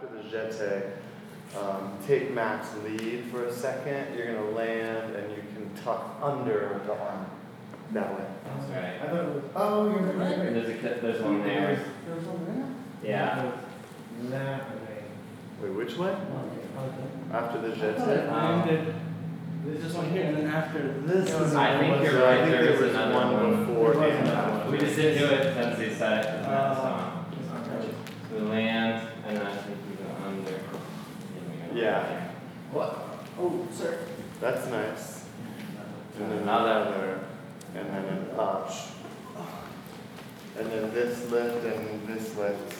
after the jeté, um, take Mac's lead for a second. You're gonna land and you can tuck under the arm that way. That's right. I thought it was, oh, you're right, right, right. There's a, cl- there's one there. There's one there? Yeah. That way. Wait, which way? Okay. After the I thought it jeté? Um, ended, there's this one here, and then after this No, is. no, I think you're right, I think there there is was another one one. before There was and another after. one. We just didn't do it since they said it. in that Uh, song. So we land, and then I think we go under. and we go Yeah. What? Oh, sir. That's nice. And then Another. another, and then an up. And then this lift and this lift.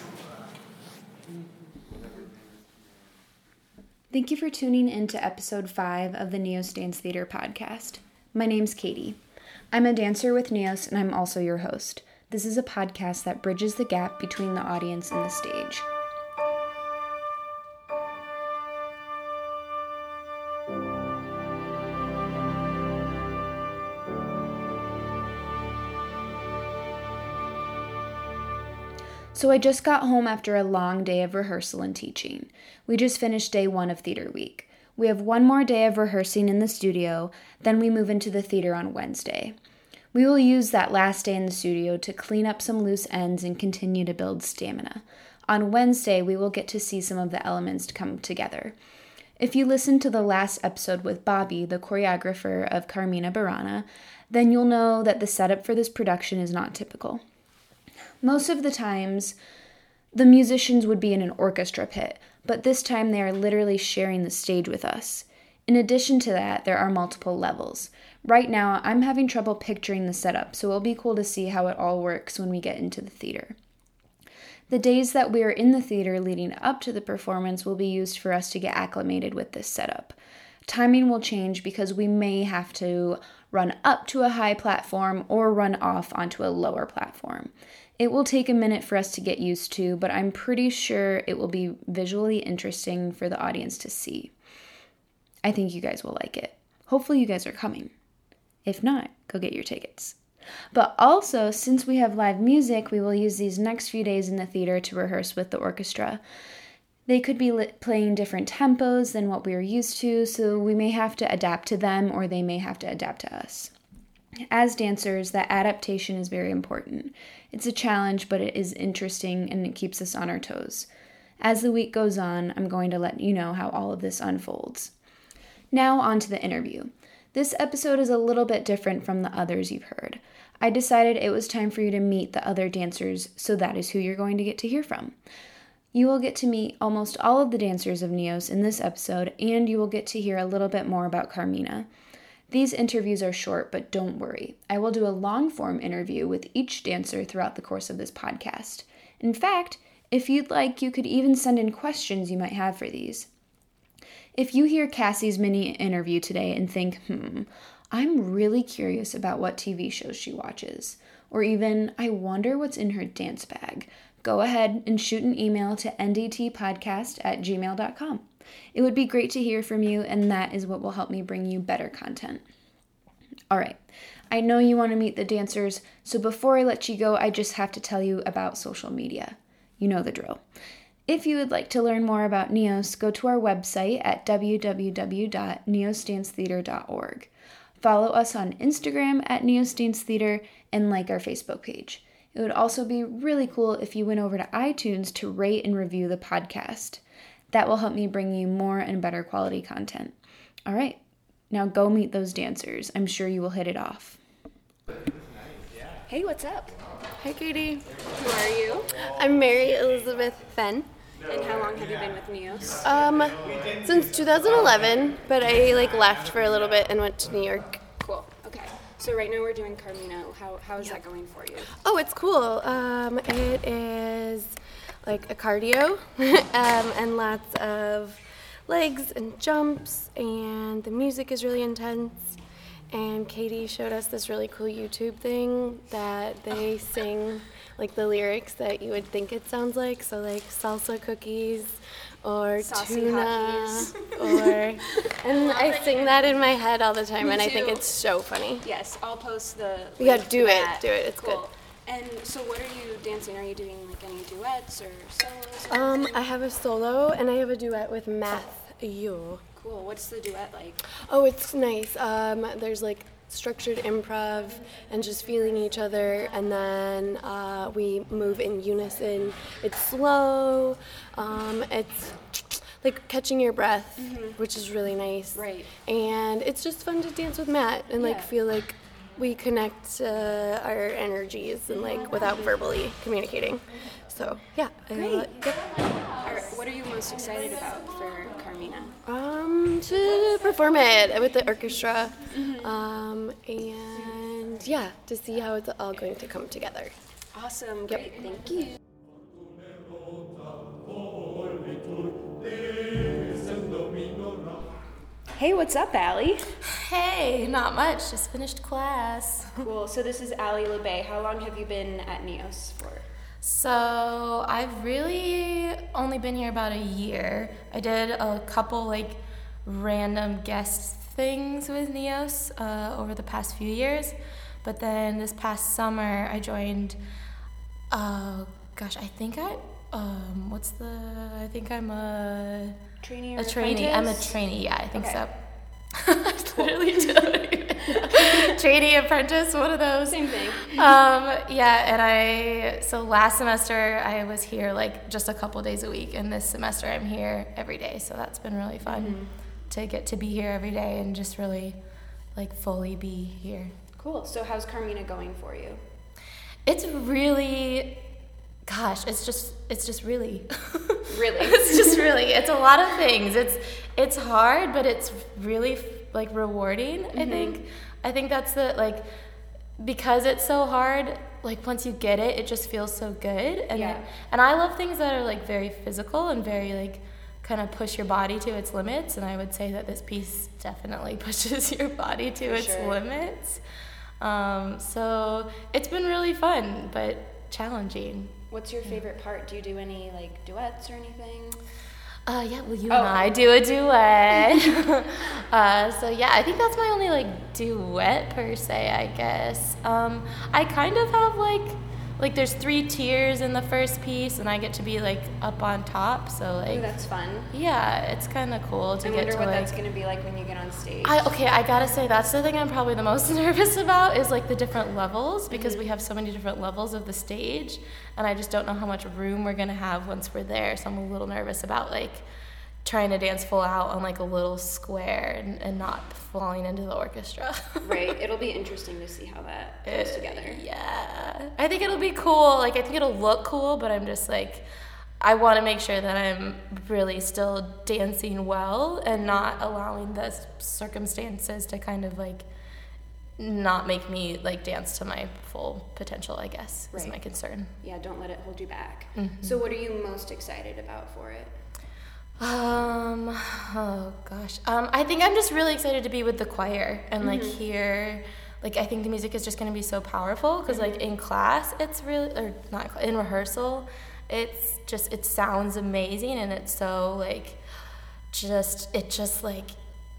Thank you for tuning in to episode 5 of the Neos Dance Theater podcast. My name's Katie. I'm a dancer with Neos and I'm also your host. This is a podcast that bridges the gap between the audience and the stage. So I just got home after a long day of rehearsal and teaching. We just finished day one of theater week. We have one more day of rehearsing in the studio, then we move into the theater on Wednesday. We will use that last day in the studio to clean up some loose ends and continue to build stamina. On Wednesday, we will get to see some of the elements come together. If you listened to the last episode with Bobby, the choreographer of Carmina Burana, then you'll know that the setup for this production is not typical. Most of the times, the musicians would be in an orchestra pit, but this time they are literally sharing the stage with us. In addition to that, there are multiple levels. Right now, I'm having trouble picturing the setup, so it'll be cool to see how it all works when we get into the theater. The days that we are in the theater leading up to the performance will be used for us to get acclimated with this setup. Timing will change because we may have to run up to a high platform or run off onto a lower platform. It will take a minute for us to get used to, but I'm pretty sure it will be visually interesting for the audience to see. I think you guys will like it. Hopefully, you guys are coming. If not, go get your tickets. But also, since we have live music, we will use these next few days in the theater to rehearse with the orchestra. They could be li- playing different tempos than what we are used to, so we may have to adapt to them or they may have to adapt to us. As dancers, that adaptation is very important. It's a challenge, but it is interesting and it keeps us on our toes. As the week goes on, I'm going to let you know how all of this unfolds. Now, on to the interview. This episode is a little bit different from the others you've heard. I decided it was time for you to meet the other dancers, so that is who you're going to get to hear from. You will get to meet almost all of the dancers of Neos in this episode, and you will get to hear a little bit more about Carmina. These interviews are short, but don't worry. I will do a long form interview with each dancer throughout the course of this podcast. In fact, if you'd like, you could even send in questions you might have for these. If you hear Cassie's mini interview today and think, hmm, I'm really curious about what TV shows she watches, or even, I wonder what's in her dance bag, go ahead and shoot an email to ndtpodcast at gmail.com. It would be great to hear from you, and that is what will help me bring you better content. All right, I know you want to meet the dancers, so before I let you go, I just have to tell you about social media. You know the drill. If you would like to learn more about Neos, go to our website at www.neosdancetheater.org. Follow us on Instagram at Neos Dance Theater and like our Facebook page. It would also be really cool if you went over to iTunes to rate and review the podcast. That will help me bring you more and better quality content. All right, now go meet those dancers. I'm sure you will hit it off. Hey, what's up? Hi, Katie. Who are you? I'm Mary Elizabeth Fenn. And how long have you been with Neos? Um, since 2011, but I like left for a little bit and went to New York. Cool. Okay. So right now we're doing Carmina. How how is that going for you? Oh, it's cool. Um, it is like a cardio um, and lots of legs and jumps, and the music is really intense. And Katie showed us this really cool YouTube thing that they sing like the lyrics that you would think it sounds like. So like salsa cookies or Saucy tuna hotties. or and I sing that in my head all the time Me and I think it's so funny. Yes, I'll post the. Yeah, do it, that. do it, it's good. And so, what are you dancing? Are you doing like any duets or solos? or Um, anything? I have a solo and I have a duet with Matthew. cool. What's the duet like? Oh, it's nice. Um, there's like structured improv and just feeling each other, and then uh, we move in unison. It's slow. Um, it's like catching your breath, which is really nice. Right. And it's just fun to dance with Matt and like Yeah. feel like we connect uh, our energies and like without verbally communicating. So yeah. I love it. Yep. Or what are you most excited about for Carmina? Um, to perform it with the orchestra, um, and yeah, to see how it's all going to come together. Awesome. Great. Thank you. Hey, what's up, Allie? Hey, not much. Just finished class. Cool. So this is Allie LeBay. How long have you been at Neos for? So I've really only been here about a year. I did a couple like random guest things with Neos uh, over the past few years, but then this past summer I joined. Uh, gosh, I think I um, what's the? I think I'm a Trainee a trainee. I'm a trainee. Yeah, I think Okay. so. I literally don't trainee apprentice, one of those. Same thing. Um, yeah, and I so last semester I was here like just a couple days a week, and this semester I'm here every day. So that's been really fun Mm-hmm. to get to be here every day and just really like fully be here. Cool. So how's Carmina going for you? It's really, gosh, it's just it's just really. Really? it's just really it's a lot of things it's it's hard but it's really like rewarding i Mm-hmm. think i think that's the like because it's so hard like once you get it it just feels so good and Yeah. and i love things that are like very physical and very like kind of push your body to its limits and i would say that this piece definitely pushes your body to For its sure. limits um, so it's been really fun but challenging What's your favorite part? Do you do any like duets or anything? Uh, yeah, well, you Oh. and I do a duet. uh, so yeah, I think that's my only like duet per se, I guess. Um, I kind of have like, like there's three tiers in the first piece, and I get to be like up on top. So Ooh, like, that's fun. yeah, it's kind of cool to I get to. I wonder what like. that's gonna be like when you get on stage. I, okay, I gotta say that's the thing I'm probably the most nervous about is like the different levels because mm-hmm. we have so many different levels of the stage, and I just don't know how much room we're gonna have once we're there. So I'm a little nervous about like trying to dance full out on like a little square and, and not falling into the orchestra. right. It'll be interesting to see how that comes Uh, together. Yeah, I think it'll be cool. Like I think it'll look cool, but I'm just like. I want to make sure that I'm really still dancing well and not allowing the circumstances to kind of like not make me like dance to my full potential, I guess, is my concern. Yeah, don't let it hold you back. Mm-hmm. So, what are you most excited about for it? Um, oh gosh. Um, I think I'm just really excited to be with the choir and like hear, like I think the music is just gonna be so powerful because like in class it's really or not in in rehearsal, it's just it sounds amazing and it's so like, just it just like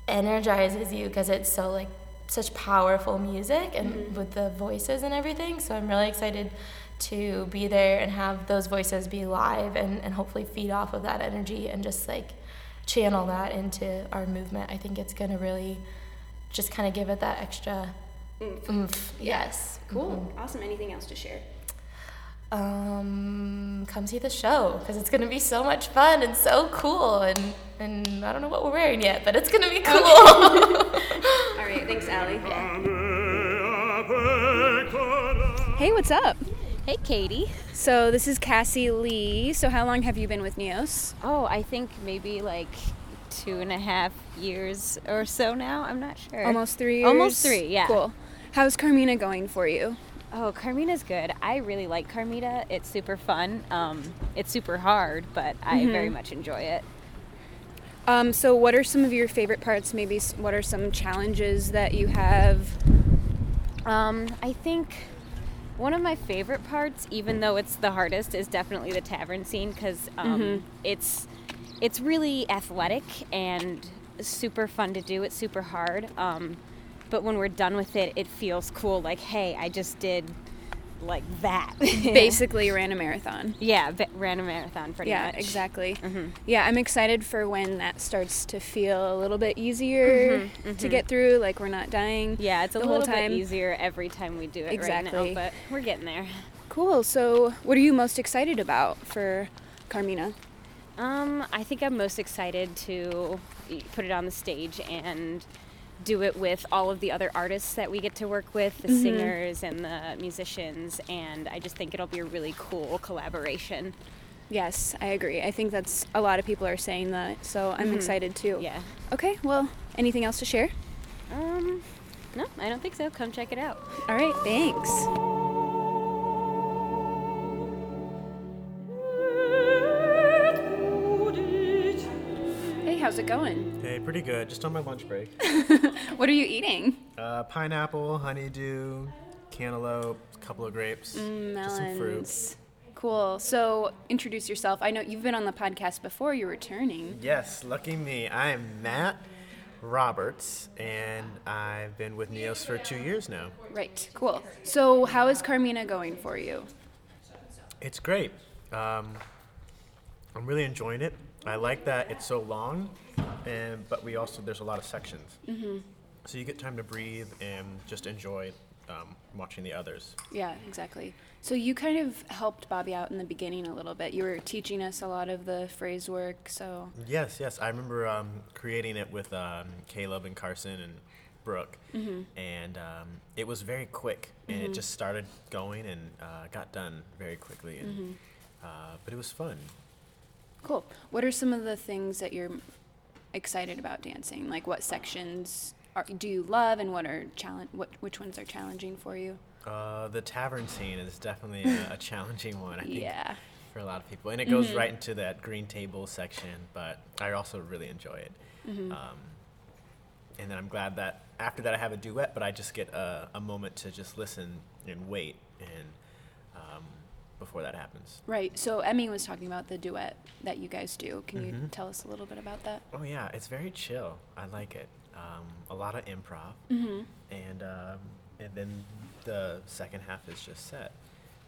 energizes you because it's so like such powerful music and with the voices and everything. So I'm really excited to be there and have those voices be live and, and hopefully feed off of that energy and just like channel that into our movement. I think it's gonna really just kind of give it that extra oomph. Yes. Cool. Awesome. Anything else to share? Um, come see the show because it's gonna be so much fun and so cool and and I don't know what we're wearing yet, but it's gonna be cool. All right. Thanks, Allie. Hey, what's up? Hey, Katie. So, this is Cassie Lee. So, how long have you been with Neos? Oh, I think maybe like two and a half years or so now. I'm not sure. Almost three years? Almost three, yeah. Cool. How's Carmina going for you? Oh, Carmina's good. I really like Carmina. It's super fun. Um, it's super hard, but I Mm-hmm. very much enjoy it. Um, so, what are some of your favorite parts? Maybe what are some challenges that you have? Um, I think one of my favorite parts, even though it's the hardest, is definitely the tavern scene because um, Mm-hmm. it's it's really athletic and super fun to do. It's super hard, um, but when we're done with it, it feels cool. Like, hey, I just did like that. Basically, ran a marathon. yeah, ba- ran a marathon pretty yeah, much. exactly. Mhm. Yeah, I'm excited for when that starts to feel a little bit easier to get through. Like we're not dying. Yeah, it's a little time. bit easier every time we do it right Exactly. now, but we're getting there. Cool. So, what are you most excited about for Carmina? Um, I think I'm most excited to put it on the stage and do it with all of the other artists that we get to work with, the singers and the musicians, and I just think it'll be a really cool collaboration. Yes, I agree. I think that's a lot of people are saying that, so I'm excited too. Yeah. Okay. Well, anything else to share? Um, no, I don't think so. Come check it out. All right. Thanks. It going? Hey, pretty good. Just on my lunch break. What are you eating? Uh, pineapple, honeydew, cantaloupe, a couple of grapes, just some fruit. Melons. Cool. So, introduce yourself. I know you've been on the podcast before. You're returning. Yes, lucky me. I am Matt Roberts, and I've been with Neos for two years now. Right. Cool. So, how is Carmina going for you? It's great. Um, I'm really enjoying it. I like that it's so long, and but we also there's a lot of sections, mm-hmm. so you get time to breathe and just enjoy um, watching the others. Yeah, exactly. So you kind of helped Bobby out in the beginning a little bit. You were teaching us a lot of the phrase work. So Yes, yes. I remember um, creating it with um, Caleb and Carson and Brooke, and um, it was very quick, and it just started going and uh, got done very quickly, and uh, but it was fun. cool. What are some of the things that you're excited about dancing? Like what sections are, do you love, and what are challenge? What which ones are challenging for you? Uh, the tavern scene is definitely a, a challenging one, I think, Yeah. for a lot of people, and it goes right into that green table section. But I also really enjoy it, um, and then I'm glad that after that I have a duet, but I just get a, a moment to just listen and wait, and um, before that happens. Right. So Emmy was talking about the duet that you guys do. Can you Mhm. tell us a little bit about that? Oh yeah, it's very chill. I like it. Um, a lot of improv, Mm-hmm. and um, and then the second half is just set,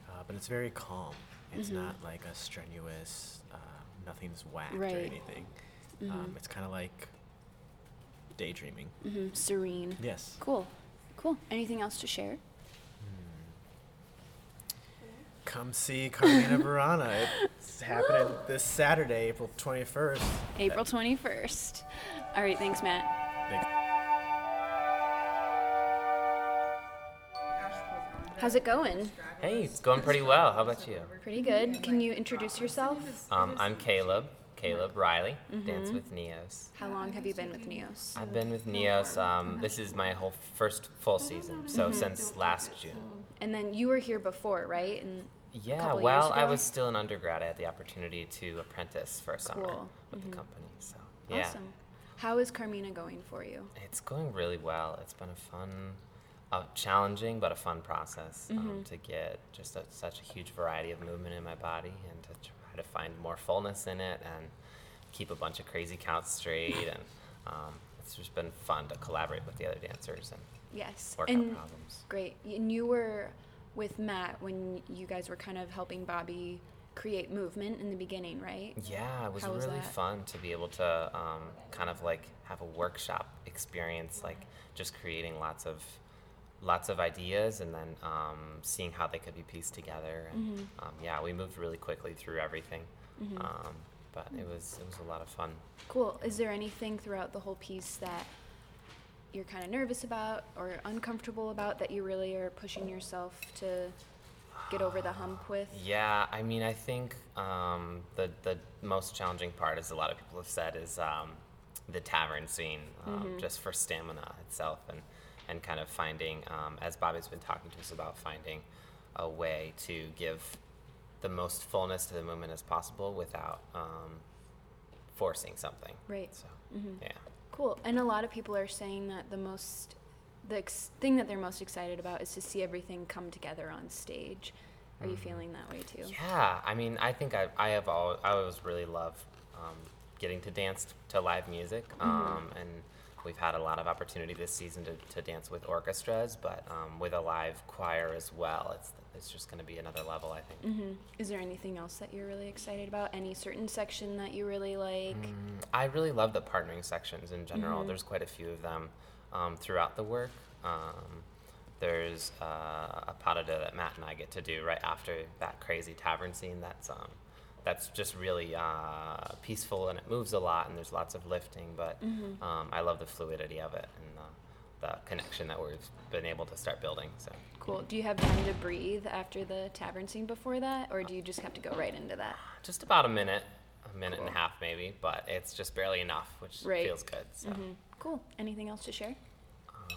uh, but it's very calm. It's Mhm. not like a strenuous. Uh, nothing's whacked or anything. Um, Mhm. it's kind of like daydreaming. Mm-hmm. Serene. Yes. Cool. Cool. Anything else to share? Come see Carmina Burana. It's happening this Saturday, April twenty first. April 21st. All right. Thanks, Matt. How's it going? Hey, it's going pretty well. How about you? Pretty good. Can you introduce yourself? Um, I'm Caleb, Caleb Riley, dance with Neos. How long have you been with Neos? I've been with Neos. Um, this is my whole first full season, so since last June. And then you were here before, right? And Yeah, well, I was still an undergrad. I had the opportunity to apprentice for a summer Cool. with the company. So yeah, awesome. How is Carmina going for you? it's going really well. It's been a fun, uh, challenging but a fun process um, Mm-hmm. to get just a, such a huge variety of movement in my body and to try to find more fullness in it and keep a bunch of crazy counts straight and um, it's just been fun to collaborate with the other dancers and Yes. work and out problems. great. And you were with Matt when you guys were kind of helping Bobby create movement in the beginning, right? Yeah, it was was really that? fun to be able to um, kind of like have a workshop experience, like just creating lots of lots of ideas and then um, seeing how they could be pieced together. And Mm-hmm. um, yeah, we moved really quickly through everything, um, but it was it was a lot of fun. Cool. Is there anything throughout the whole piece that you're kind of nervous about or uncomfortable about that you really are pushing yourself to get over the hump with? Yeah, I mean, I think um, the the most challenging part, as a lot of people have said, is um, the tavern scene, um, just for stamina itself, and and kind of finding, um, as Bobby's been talking to us about, finding a way to give the most fullness to the movement as possible without um, forcing something. Right. So, Mm-hmm. yeah. Cool. And a lot of people are saying that the most, the ex- thing that they're most excited about is to see everything come together on stage. Are you feeling that way too? Yeah, I mean, I think I, I have all, I always really love um, getting to dance to live music, um, and we've had a lot of opportunity this season to, to dance with orchestras, but um, with a live choir as well, it's it's just going to be another level, I think. Mm-hmm. Is there anything else that you're really excited about? Any certain section that you really like? Mm, I really love the partnering sections in general. There's quite a few of them um, throughout the work. Um, there's uh, a pas de deux that Matt and I get to do right after that crazy tavern scene. That's um, that's just really uh, peaceful and it moves a lot and there's lots of lifting. But um, I love the fluidity of it and the, the connection that we've been able to start building. So Cool. Do you have time to breathe after the tavern scene before that, or do you just have to go right into that? just about a minute, a minute and a half maybe, but it's just barely enough, which Right. feels good. So Cool. Anything else to share?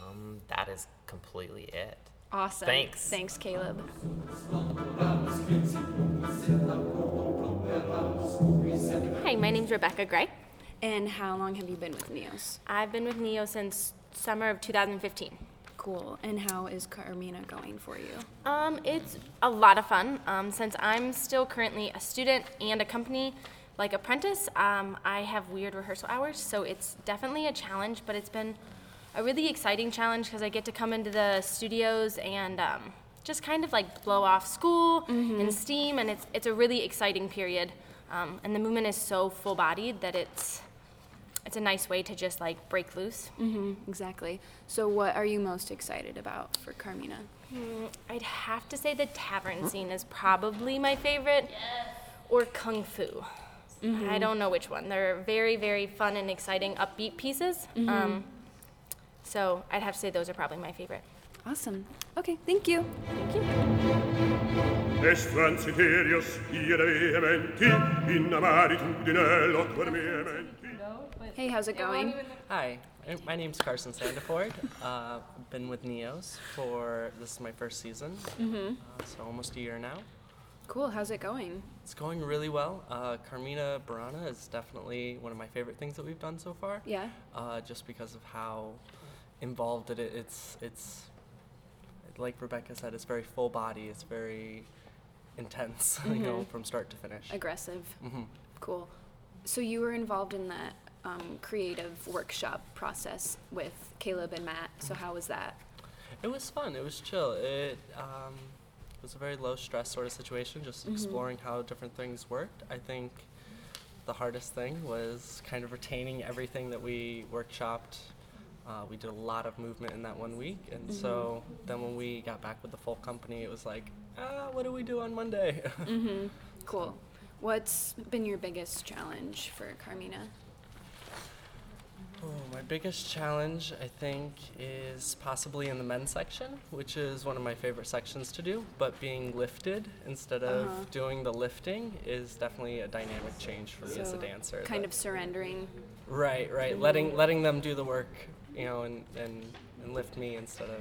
um, that is completely it. Awesome. Thanks. Thanks, Caleb. Hi, my name's Rebecca Gray. And how long have you been with Neos? I've been with Neo since summer of 2015. Cool. And how is Carmina going for you? Um, it's a lot of fun. Um, since I'm still currently a student and a company like apprentice, um, I have weird rehearsal hours, so it's definitely a challenge. But it's been a really exciting challenge because I get to come into the studios and um, just kind of like blow off school and steam, and it's it's a really exciting period. Um, and the movement is so full-bodied that it's it's a nice way to just like break loose. Mm-hmm. Exactly. So, what are you most excited about for Carmina? Mm, I'd have to say the tavern scene is probably my favorite, or kung fu. I don't know which one. They're very, very fun and exciting, upbeat pieces. Um, so I'd have to say those are probably my favorite. Awesome. Okay. Thank you. Thank you. Est transiterius ire vehementi, in amaritudine loquer vehementi. Hey, how's it going? Hi, my name's Carson Sandiford. Uh, I've been with Neos for this is my first season, Mm-hmm. uh, so almost a year now. Cool. How's it going? It's going really well. Uh, Carmina Burana is definitely one of my favorite things that we've done so far. Yeah. Uh, just because of how involved in it. It's it's like Rebecca said. It's very full body. It's very intense. You know, Mhm. from start to finish. Aggressive. hmm Cool. So you were involved in that um, creative workshop process with Caleb and Matt. So how was that? It was fun. It was chill. It um, was a very low stress sort of situation, just exploring how different things worked. I think the hardest thing was kind of retaining everything that we workshopped. Uh, we did a lot of movement in that one week, and so then when we got back with the full company, it was like, ah, what do we do on Monday? Mm-hmm. Cool. What's been your biggest challenge for Carmina? Oh, my biggest challenge, I think, is possibly in the men's section, which is one of my favorite sections to do. But being lifted instead of Uh-huh. doing the lifting is definitely a dynamic change for me as a dancer. Kind of surrendering. right, right. Letting letting them do the work, you know, and, and, and lift me instead of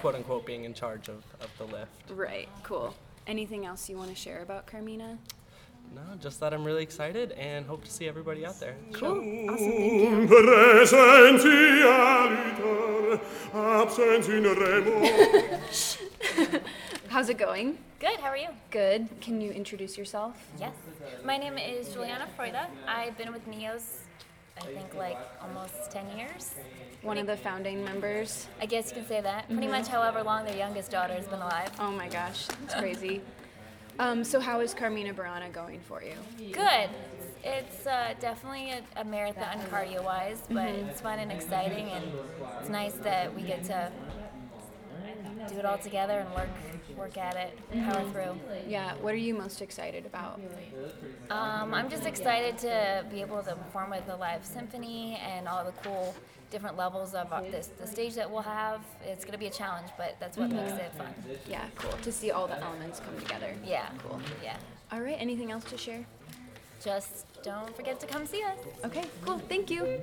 quote unquote being in charge of, of the lift. Right. Cool. Anything else you want to share about Carmina? No, just that I'm really excited and hope to see everybody out there. Cool. Awesome. Thank you. Presentialiter, absens in remo. How's it going? Good, how are you? Good. Can you introduce yourself? Yes. My name is Juliana Freuda. I've been with Neos, I think, like almost 10 years. One of the founding members. I guess you can say that. Pretty much however long their youngest daughter has been alive. Oh my gosh, it's crazy. um, so how is Carmina Burana going for you? Good. It's uh, definitely a, a marathon cardio wise, but it's fun and exciting, and it's nice that we get to do it all together and work work at it, and power through. Yeah. What are you most excited about? Um, I'm just excited to be able to perform with the live symphony and all the cool different levels of uh, this the stage that we'll have. It's going to be a challenge, but that's what makes it fun. Yeah. Cool. To see all the elements come together. Yeah, cool. Yeah. All right. Anything else to share? Just don't forget to come see us. Okay. Cool. Thank you.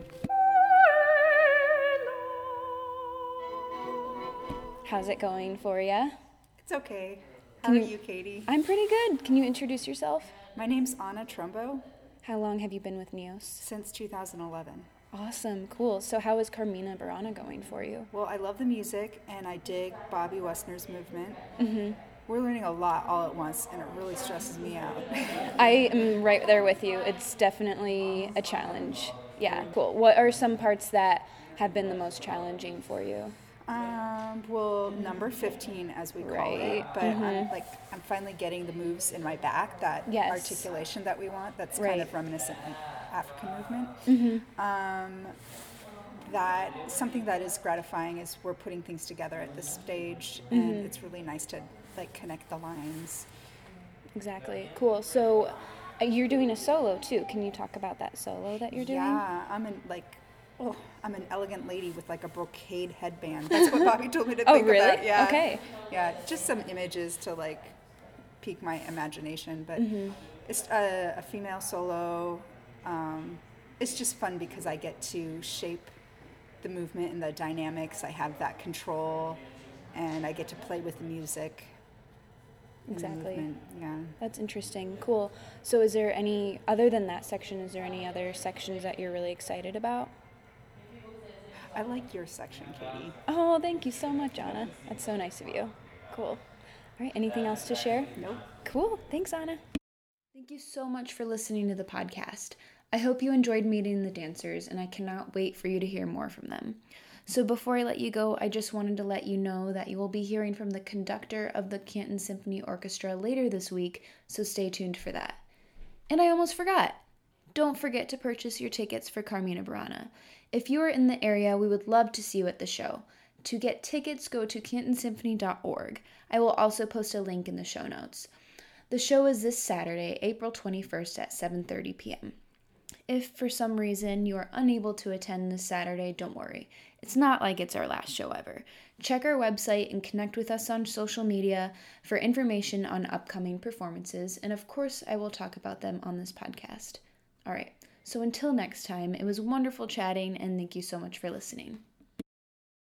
How's it going for you? It's okay. How Can are you- you, Katie? I'm pretty good. Can you introduce yourself? My name's Anna Trumbo How long have you been with Neos? since 2011. Awesome. Cool. So how is Carmina Burana going for you? Well, I love the music and I dig Bobby Westner's movement. Mm-hmm. We're learning a lot all at once and it really stresses me out. I am right there with you. It's definitely a challenge. Yeah, cool. What are some parts that have been the most challenging for you? Um, well, number 15, as we call it. Right. But I'm, Mhm. like, I'm finally getting the moves in my back, that Yes. articulation that we want. That's Right. kind of reminiscent like African movement. Mhm. Um, that something that is gratifying is we're putting things together at this stage, and Mhm. it's really nice to like connect the lines. Exactly. Cool. So uh, you're doing a solo too. Can you talk about that solo that you're doing? Yeah, I'm in like, oh, I'm an elegant lady with like a brocade headband. That's what Bobby told me to Oh, think really? about. Yeah. Okay. Yeah, just some images to like pique my imagination, but Mhm. it's a, a female solo. Um, it's just fun because I get to shape the movement and the dynamics. I have that control, and I get to play with the music. the Exactly. Yeah. That's interesting. Cool. So is there any other than that section, is there any other sections that you're really excited about? I like your section, Katie. Oh, thank you so much, Anna. That's so nice of you. Cool. All right, anything else to share? Nope. Cool. Thanks, Anna. Thank you so much for listening to the podcast. I hope you enjoyed meeting the dancers, and I cannot wait for you to hear more from them. So, before I let you go, I just wanted to let you know that you will be hearing from the conductor of the Canton Symphony Orchestra later this week, so stay tuned for that. And I almost forgot. Don't forget to purchase your tickets for Carmina Burana. If you are in the area, we would love to see you at the show. To get tickets, go to cantonsymphony.org. I will also post a link in the show notes. The show is this Saturday, April 21st at 7:30 p.m. If for some reason you are unable to attend this Saturday, don't worry. It's not like it's our last show ever. Check our website and connect with us on social media for information on upcoming performances, and of course, I will talk about them on this podcast. All right, so until next time, it was wonderful chatting, and thank you so much for listening.